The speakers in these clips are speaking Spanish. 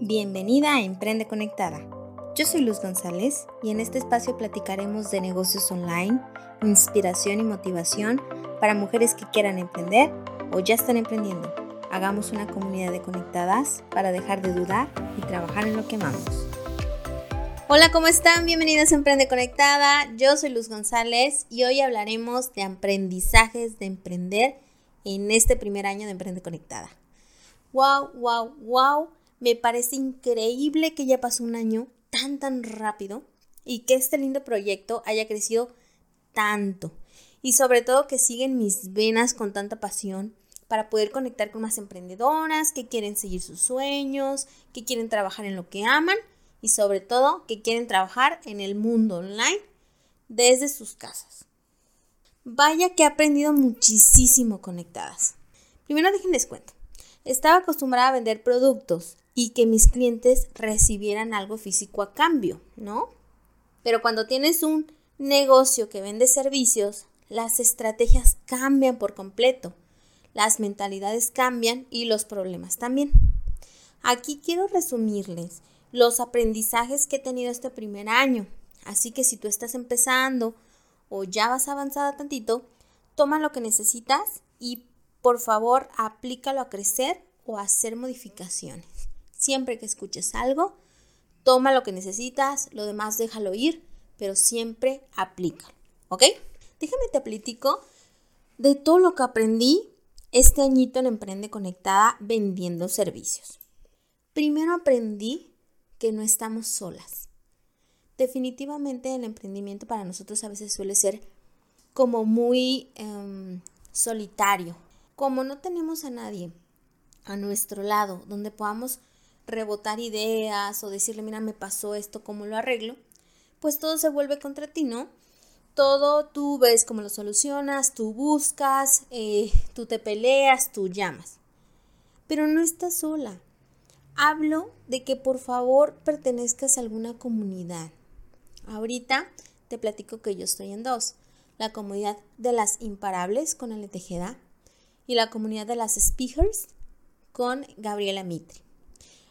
Bienvenida a Emprende Conectada. Yo soy Luz González y en este espacio platicaremos de negocios online, inspiración y motivación para mujeres que quieran emprender o ya están emprendiendo. Hagamos una comunidad de conectadas para dejar de dudar y trabajar en lo que amamos. Hola, ¿cómo están? Bienvenidas a Emprende Conectada. Yo soy Luz González y hoy hablaremos de aprendizajes de emprender en este primer año de Emprende Conectada. ¡Wow, wow, wow! Me parece increíble que ya pasó un año tan, tan rápido y que este lindo proyecto haya crecido tanto. Y sobre todo que siguen mis venas con tanta pasión para poder conectar con más emprendedoras que quieren seguir sus sueños, que quieren trabajar en lo que aman y sobre todo que quieren trabajar en el mundo online desde sus casas. Vaya que he aprendido muchísimo conectadas. Primero déjenles cuento. Estaba acostumbrada a vender productos y que mis clientes recibieran algo físico a cambio, ¿no? Pero cuando tienes un negocio que vende servicios, las estrategias cambian por completo, las mentalidades cambian y los problemas también. Aquí quiero resumirles los aprendizajes que he tenido este primer año. Así que si tú estás empezando o ya vas avanzada tantito, toma lo que necesitas y por favor aplícalo a crecer o a hacer modificaciones. Siempre que escuches algo, toma lo que necesitas, lo demás déjalo ir, pero siempre aplícalo, ¿ok? Déjame te platico de todo lo que aprendí este añito en Emprende Conectada vendiendo servicios. Primero aprendí que no estamos solas. Definitivamente el emprendimiento para nosotros a veces suele ser como muy em, solitario. Como no tenemos a nadie a nuestro lado donde podamos rebotar ideas o decirle, mira, me pasó esto, ¿cómo lo arreglo? Pues todo se vuelve contra ti, ¿no? Todo tú ves cómo lo solucionas, tú buscas, eh, tú te peleas, tú llamas. Pero no estás sola. Hablo de que por favor pertenezcas a alguna comunidad. Ahorita te platico que yo estoy en dos. La comunidad de las imparables con Ale Tejeda y la comunidad de las speakers con Gabriela Mitre.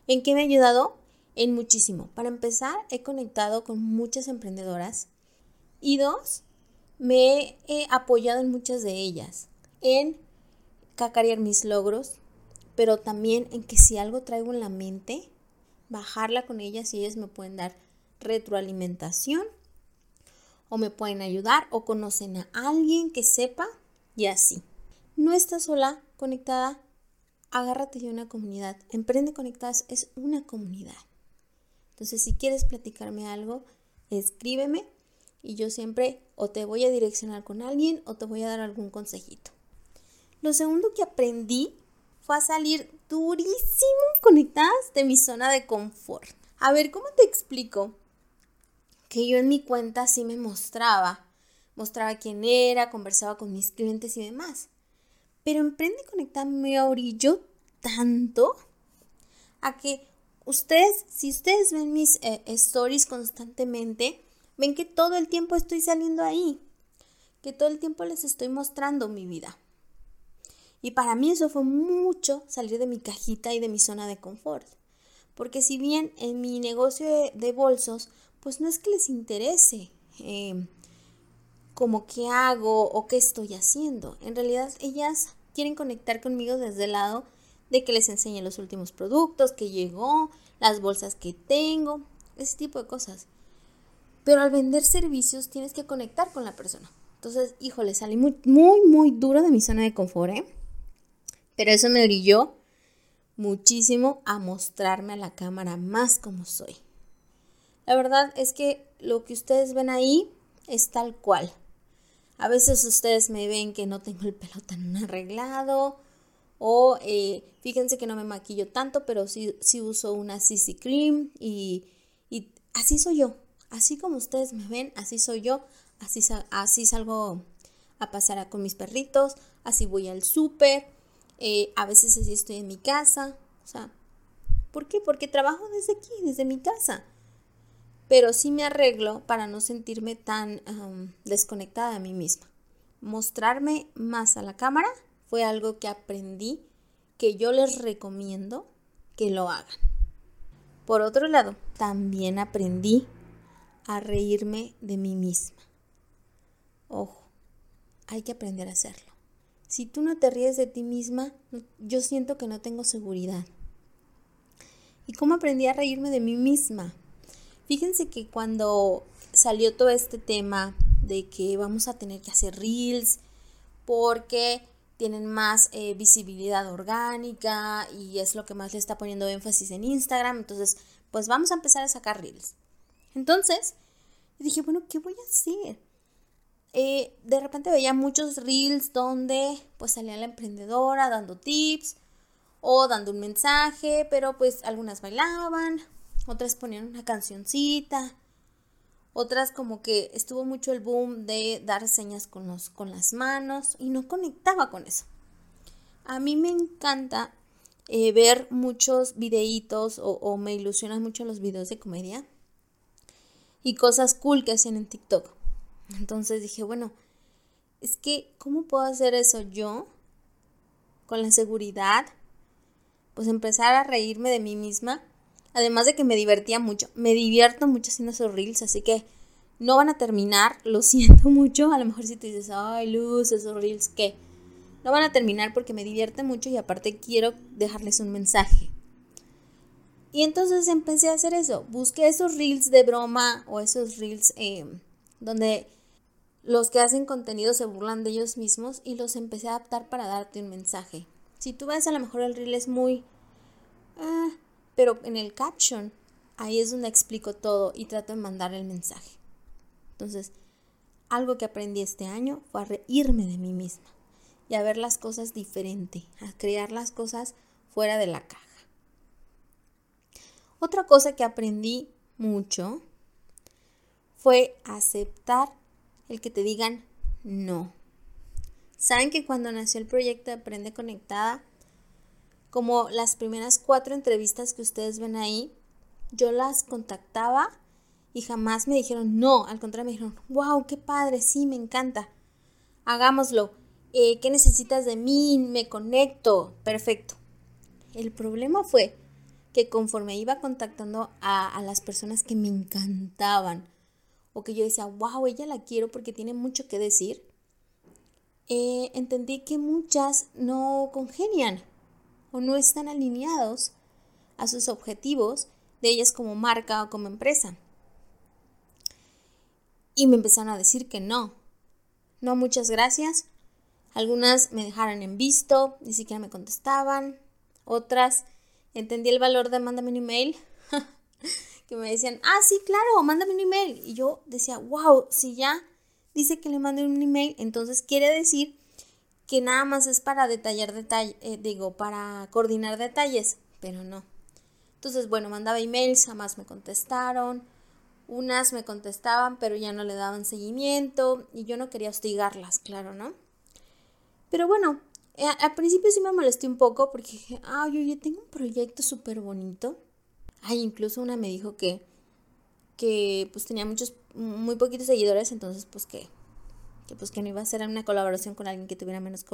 ¿En qué me ha ayudado? En muchísimo. Para empezar, he conectado con muchas emprendedoras y dos, me he apoyado en muchas de ellas, en cacarear mis logros, pero también en que si algo traigo en la mente, bajarla con ellas y ellas me pueden dar retroalimentación o me pueden ayudar o conocen a alguien que sepa y así. No estás sola conectada, agárrate de una comunidad. Emprende Conectadas es una comunidad. Entonces, si quieres platicarme algo, escríbeme y yo siempre o te voy a direccionar con alguien o te voy a dar algún consejito. Lo segundo que aprendí fue a salir durísimo conectadas de mi zona de confort. A ver, ¿cómo te explico? Que yo en mi cuenta sí me mostraba, mostraba quién era, conversaba con mis clientes y demás. Pero Emprende Conectada me orilló tanto a que ustedes, si ustedes ven mis eh, stories constantemente, ven que todo el tiempo estoy saliendo ahí, que todo el tiempo les estoy mostrando mi vida. Y para mí eso fue mucho salir de mi cajita y de mi zona de confort. Porque si bien en mi negocio de, bolsos, pues no es que les interese eh, como qué hago o qué estoy haciendo. En realidad ellas quieren conectar conmigo desde el lado de que les enseñe los últimos productos que llegó, las bolsas que tengo, ese tipo de cosas. Pero al vender servicios tienes que conectar con la persona. Entonces, híjole, salí muy, muy, muy duro de mi zona de confort, ¿eh? Pero eso me brilló muchísimo a mostrarme a la cámara más como soy. La verdad es que lo que ustedes ven ahí es tal cual. A veces ustedes me ven que no tengo el pelo tan arreglado o eh, fíjense que no me maquillo tanto, pero sí, sí uso una CC Cream y, y, así soy yo. Así como ustedes me ven, así soy yo. Así, así salgo a pasar con mis perritos, así voy al súper, eh, a veces así estoy en mi casa. O sea, ¿por qué? Porque trabajo desde aquí, desde mi casa pero sí me arreglo para no sentirme tan desconectada de mí misma. Mostrarme más a la cámara fue algo que aprendí que yo les recomiendo que lo hagan. Por otro lado, también aprendí a reírme de mí misma. Ojo, hay que aprender a hacerlo. Si tú no te ríes de ti misma, yo siento que no tengo seguridad. ¿Y cómo aprendí a reírme de mí misma? Fíjense que cuando salió todo este tema de que vamos a tener que hacer reels porque tienen más eh, visibilidad orgánica y es lo que más le está poniendo énfasis en Instagram, entonces pues vamos a empezar a sacar reels. Entonces, dije, bueno, ¿qué voy a hacer? Eh, de repente veía muchos reels donde pues salía la emprendedora dando tips o dando un mensaje, pero pues algunas bailaban, otras ponían una cancioncita, otras como que estuvo mucho el boom de dar señas con, los, con las manos y no conectaba con eso. A mí me encanta eh, ver muchos videitos o, o me ilusionan mucho los videos de comedia y cosas cool que hacen en TikTok. Entonces dije, bueno, es que, ¿cómo puedo hacer eso yo? Con la seguridad, pues empezar a reírme de mí misma. Además de que me divertía mucho. Me divierto mucho haciendo esos reels, así que no van a terminar, lo siento mucho. A lo mejor si tú dices, ay, Luz, esos reels, ¿qué? No van a terminar porque me divierte mucho y aparte quiero dejarles un mensaje. Y entonces empecé a hacer eso. Busqué esos reels de broma o esos reels eh, donde los que hacen contenido se burlan de ellos mismos y los empecé a adaptar para darte un mensaje. Si tú ves, a lo mejor el reel es muy... Ah, pero en el caption, ahí es donde explico todo y trato de mandar el mensaje. Entonces, algo que aprendí este año fue a reírme de mí misma y a ver las cosas diferente, a crear las cosas fuera de la caja. Otra cosa que aprendí mucho fue aceptar el que te digan no. Saben que cuando nació el proyecto de Aprende Conectada, como las primeras cuatro entrevistas que ustedes ven ahí, yo las contactaba y jamás me dijeron no, al contrario me dijeron, wow, qué padre, sí, me encanta, hagámoslo, eh, ¿qué necesitas de mí? Me conecto, perfecto. El problema fue que conforme iba contactando a, a las personas que me encantaban, o que yo decía, wow, ella la quiero porque tiene mucho que decir, eh, entendí que muchas no congenian o no están alineados a sus objetivos de ellas como marca o como empresa. Y me empezaron a decir que no. No, muchas gracias. Algunas me dejaron en visto, ni siquiera me contestaban. Otras entendí el valor de mándame un email que me decían, ah, sí, claro, mándame un email. Y yo decía, wow, si ya dice que le mande un email, entonces quiere decir que nada más es para detallar detalles, eh, digo, para coordinar detalles, pero no. Entonces, bueno, mandaba emails, jamás me contestaron. Unas me contestaban, pero ya no le daban seguimiento y yo no quería hostigarlas, claro, ¿no? Pero bueno, eh, al principio sí me molesté un poco porque dije, ay, oye, tengo un proyecto súper bonito Ay, incluso una me dijo que, que pues tenía muchos, muy poquitos seguidores, entonces pues que, que pues que no iba a hacer una colaboración con alguien que tuviera menos,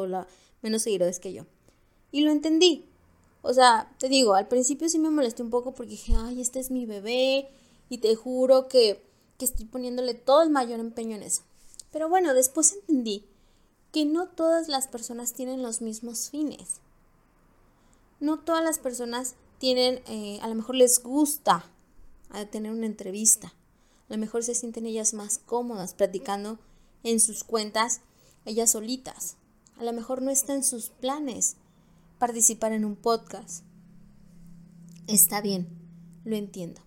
menos seguidores que yo. Y lo entendí. O sea, te digo, al principio sí me molesté un poco porque dije, ay, este es mi bebé y te juro que, que estoy poniéndole todo el mayor empeño en eso. Pero bueno, después entendí que no todas las personas tienen los mismos fines. No todas las personas tienen, eh, a lo mejor les gusta tener una entrevista, a lo mejor se sienten ellas más cómodas platicando en sus cuentas, ellas solitas, a lo mejor no está en sus planes participar en un podcast. Está bien, lo entiendo.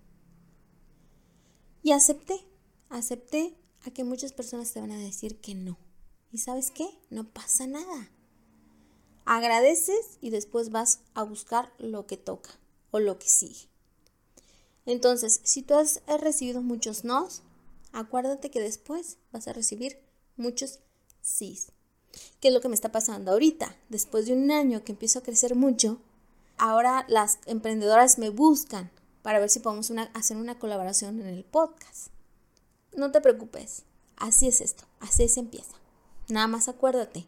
Y acepté, acepté a que muchas personas te van a decir que no. ¿Y sabes qué? No pasa nada. Agradeces y después vas a buscar lo que toca lo que sigue. Entonces, si tú has recibido muchos nos, acuérdate que después vas a recibir muchos sís. ¿Qué es lo que me está pasando ahorita? Después de un año que empiezo a crecer mucho, ahora las emprendedoras me buscan para ver si podemos hacer una colaboración en el podcast. No te preocupes, así es esto, así se empieza. Nada más acuérdate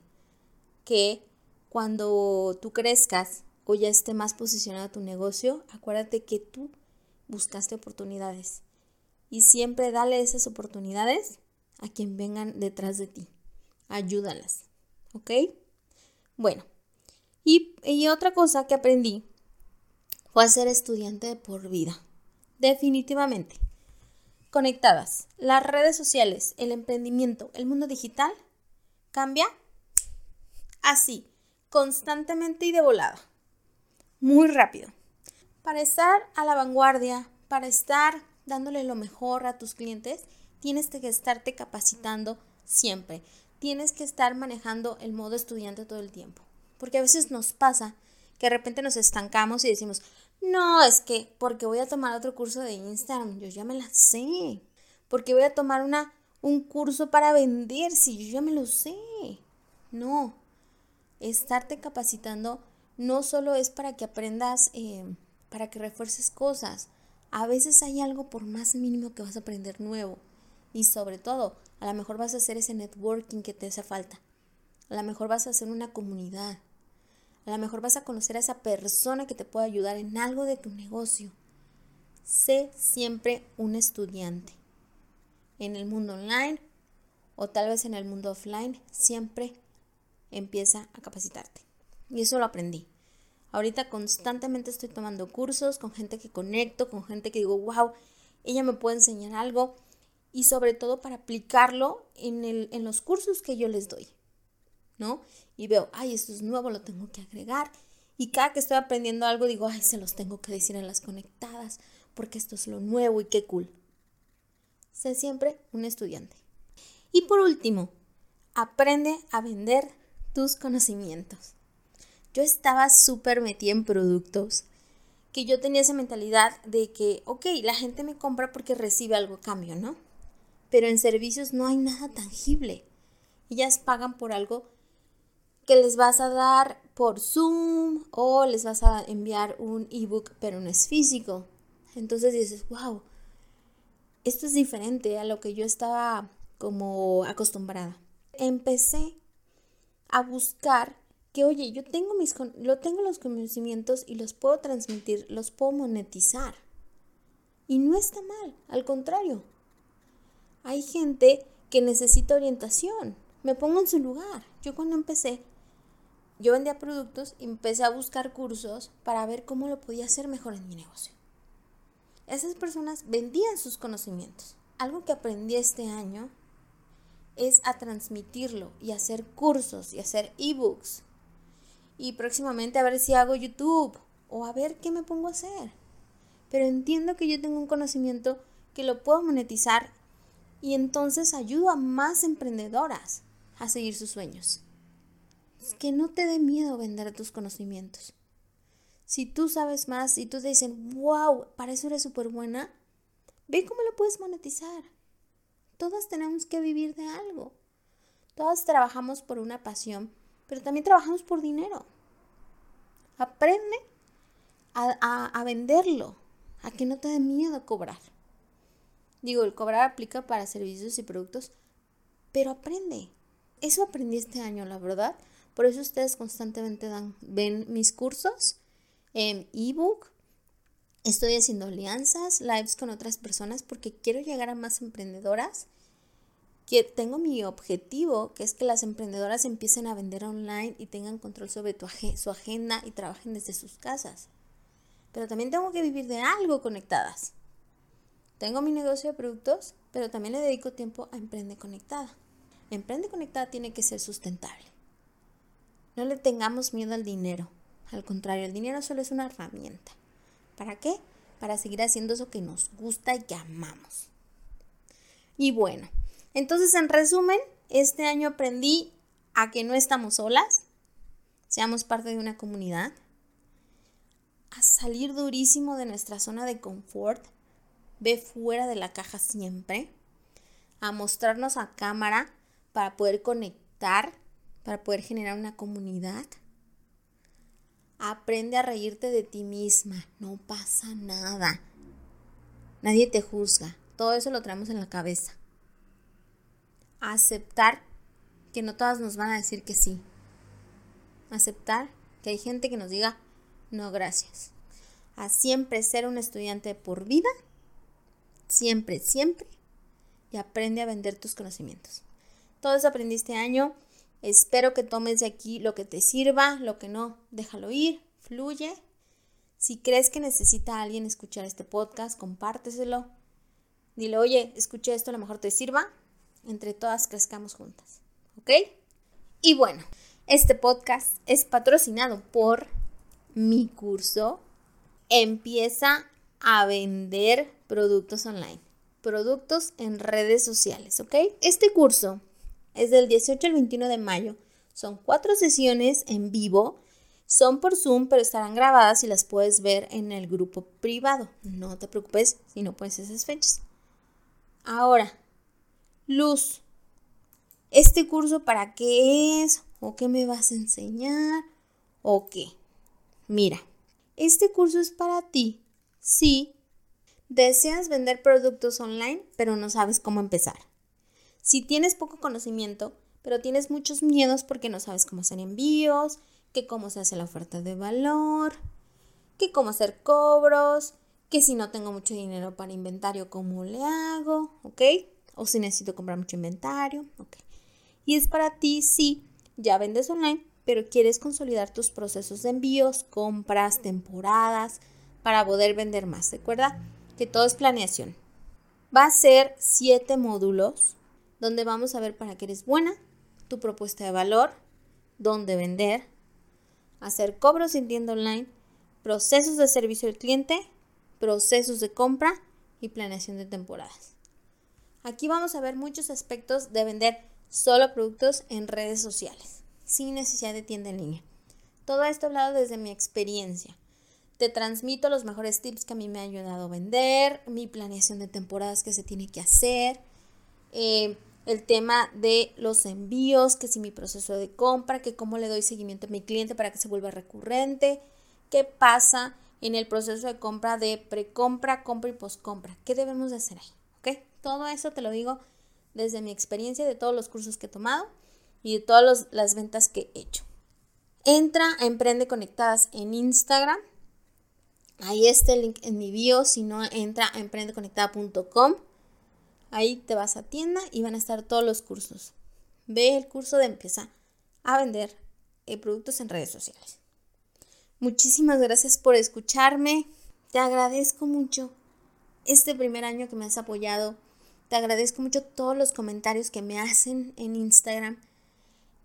que cuando tú crezcas o ya esté más posicionado tu negocio, acuérdate que tú buscaste oportunidades. Y siempre dale esas oportunidades a quien vengan detrás de ti. Ayúdalas. ¿Ok? Bueno, y, y otra cosa que aprendí fue a ser estudiante por vida. Definitivamente. Conectadas. Las redes sociales, el emprendimiento, el mundo digital cambia así, constantemente y de volada. Muy rápido. Para estar a la vanguardia, para estar dándole lo mejor a tus clientes, tienes que estarte capacitando siempre. Tienes que estar manejando el modo estudiante todo el tiempo. Porque a veces nos pasa que de repente nos estancamos y decimos, no, es que porque voy a tomar otro curso de Instagram, yo ya me la sé. Porque voy a tomar una, un curso para vender si yo ya me lo sé. No, estarte capacitando no solo es para que aprendas, eh, para que refuerces cosas. A veces hay algo por más mínimo que vas a aprender nuevo. Y sobre todo, a lo mejor vas a hacer ese networking que te hace falta. A lo mejor vas a hacer una comunidad. A lo mejor vas a conocer a esa persona que te pueda ayudar en algo de tu negocio. Sé siempre un estudiante. En el mundo online o tal vez en el mundo offline, siempre empieza a capacitarte. Y eso lo aprendí. Ahorita constantemente estoy tomando cursos con gente que conecto, con gente que digo, wow, ella me puede enseñar algo y sobre todo para aplicarlo en, el, en los cursos que yo les doy, ¿no? Y veo, ay, esto es nuevo, lo tengo que agregar. Y cada que estoy aprendiendo algo digo, ay, se los tengo que decir a las conectadas, porque esto es lo nuevo y qué cool. Sé siempre un estudiante. Y por último, aprende a vender tus conocimientos. Yo estaba súper metida en productos, que yo tenía esa mentalidad de que, ok, la gente me compra porque recibe algo a cambio, ¿no? Pero en servicios no hay nada tangible. Ellas pagan por algo que les vas a dar por Zoom o les vas a enviar un ebook, pero no es físico. Entonces dices, wow, esto es diferente a lo que yo estaba como acostumbrada. Empecé a buscar que, oye, yo tengo, mis, lo tengo los conocimientos y los puedo transmitir, los puedo monetizar. Y no está mal, al contrario. Hay gente que necesita orientación. Me pongo en su lugar. Yo cuando empecé, yo vendía productos y empecé a buscar cursos para ver cómo lo podía hacer mejor en mi negocio. Esas personas vendían sus conocimientos. Algo que aprendí este año es a transmitirlo y hacer cursos y hacer ebooks. Y próximamente a ver si hago YouTube o a ver qué me pongo a hacer. Pero entiendo que yo tengo un conocimiento que lo puedo monetizar y entonces ayudo a más emprendedoras a seguir sus sueños. Que no te dé miedo vender tus conocimientos. Si tú sabes más y tú te dicen, wow, para eso eres súper buena, ve cómo lo puedes monetizar. Todas tenemos que vivir de algo. Todas trabajamos por una pasión, pero también trabajamos por dinero. Aprende a, venderlo, a que no te dé miedo cobrar. Digo, el cobrar aplica para servicios y productos, pero aprende. Eso aprendí este año, la verdad. Por eso ustedes constantemente dan, ven mis cursos en ebook, Estoy haciendo alianzas, lives con otras personas porque quiero llegar a más emprendedoras. Que tengo mi objetivo, que es que las emprendedoras empiecen a vender online y tengan control sobre su agenda y trabajen desde sus casas. Pero también tengo que vivir de algo conectadas. Tengo mi negocio de productos, pero también le dedico tiempo a Emprende Conectada. Emprende Conectada tiene que ser sustentable. No le tengamos miedo al dinero. Al contrario, el dinero solo es una herramienta. ¿Para qué? Para seguir haciendo eso que nos gusta y que amamos. Y bueno, entonces en resumen, este año aprendí a que no estamos solas, seamos parte de una comunidad, a salir durísimo de nuestra zona de confort, ve fuera de la caja siempre, a mostrarnos a cámara para poder conectar, para poder generar una comunidad Aprende a reírte de ti misma. No pasa nada. Nadie te juzga. Todo eso lo traemos en la cabeza. Aceptar que no todas nos van a decir que sí. Aceptar que hay gente que nos diga no gracias. a siempre ser un estudiante por vida, siempre, siempre, y aprende a vender tus conocimientos. Todo eso aprendí este año. Espero que tomes de aquí lo que te sirva, lo que no, déjalo ir, fluye. Si crees que necesita alguien escuchar este podcast, compárteselo. Dile, oye, escuché esto, a lo mejor te sirva. Entre todas crezcamos juntas. ¿Ok? Y bueno, este podcast es patrocinado por mi curso Empieza a vender productos online, productos en redes sociales, ¿ok? Este curso es del 18 al 21 de mayo. Son cuatro sesiones en vivo. Son por Zoom, pero estarán grabadas y las puedes ver en el grupo privado. No te preocupes si no puedes esas fechas. Ahora, Luz, ¿este curso para qué es? ¿O qué me vas a enseñar? ¿O qué? Mira, este curso es para ti si deseas vender productos online pero no sabes cómo empezar. Si tienes poco conocimiento pero tienes muchos miedos porque no sabes cómo hacer envíos, que cómo se hace la oferta de valor, que cómo hacer cobros, que si no tengo mucho dinero para inventario, ¿cómo le hago? ¿Ok? O si necesito comprar mucho inventario, ¿ok? Y es para ti si ya vendes online, pero quieres consolidar tus procesos de envíos, compras, temporadas, para poder vender más. Recuerda que todo es planeación. Va a ser siete módulos donde vamos a ver para qué eres buena, tu propuesta de valor, dónde vender, hacer cobros en tienda online, procesos de servicio al cliente, procesos de compra y planeación de temporadas. Aquí vamos a ver muchos aspectos de vender solo productos en redes sociales, sin necesidad de tienda en línea. Todo esto hablado desde mi experiencia. Te transmito los mejores tips que a mí me ha ayudado a vender, mi planeación de temporadas que se tiene que hacer, eh, el tema de los envíos, que si mi proceso de compra, que cómo le doy seguimiento a mi cliente para que se vuelva recurrente, qué pasa en el proceso de compra de precompra, compra y postcompra, qué debemos de hacer ahí, ¿ok? Todo eso te lo digo desde mi experiencia de todos los cursos que he tomado y de todas las ventas que he hecho. Entra a Emprende Conectadas en Instagram. Ahí está el link en mi bio. Si no, entra a emprendeconectada.com. Ahí te vas a tienda y van a estar todos los cursos. Ve el curso de empezar a vender eh, productos en redes sociales. Muchísimas gracias por escucharme. Te agradezco mucho este primer año que me has apoyado te agradezco mucho todos los comentarios que me hacen en Instagram,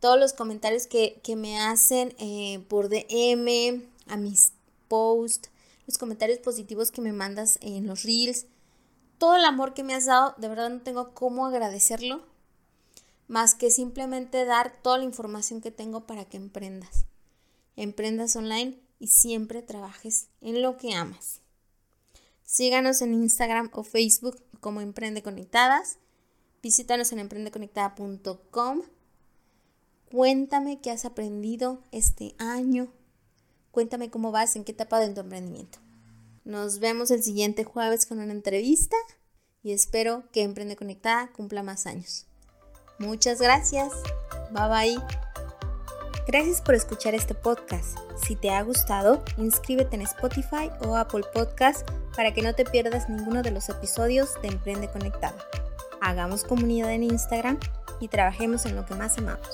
todos los comentarios que, me hacen eh, por DM, a mis posts, los comentarios positivos que me mandas en los reels, todo el amor que me has dado, de verdad no tengo cómo agradecerlo, más que simplemente dar toda la información que tengo para que emprendas. Emprendas online y siempre trabajes en lo que amas. Síganos en Instagram o Facebook como Emprende Conectadas. Visítanos en emprendeconectada.com. Cuéntame qué has aprendido este año. Cuéntame cómo vas, en qué etapa de tu emprendimiento. Nos vemos el siguiente jueves con una entrevista y espero que Emprende Conectada cumpla más años. Muchas gracias. Bye bye. Gracias por escuchar este podcast. Si te ha gustado, inscríbete en Spotify o Apple Podcast para que no te pierdas ninguno de los episodios de Emprende Conectado. Hagamos comunidad en Instagram y trabajemos en lo que más amamos.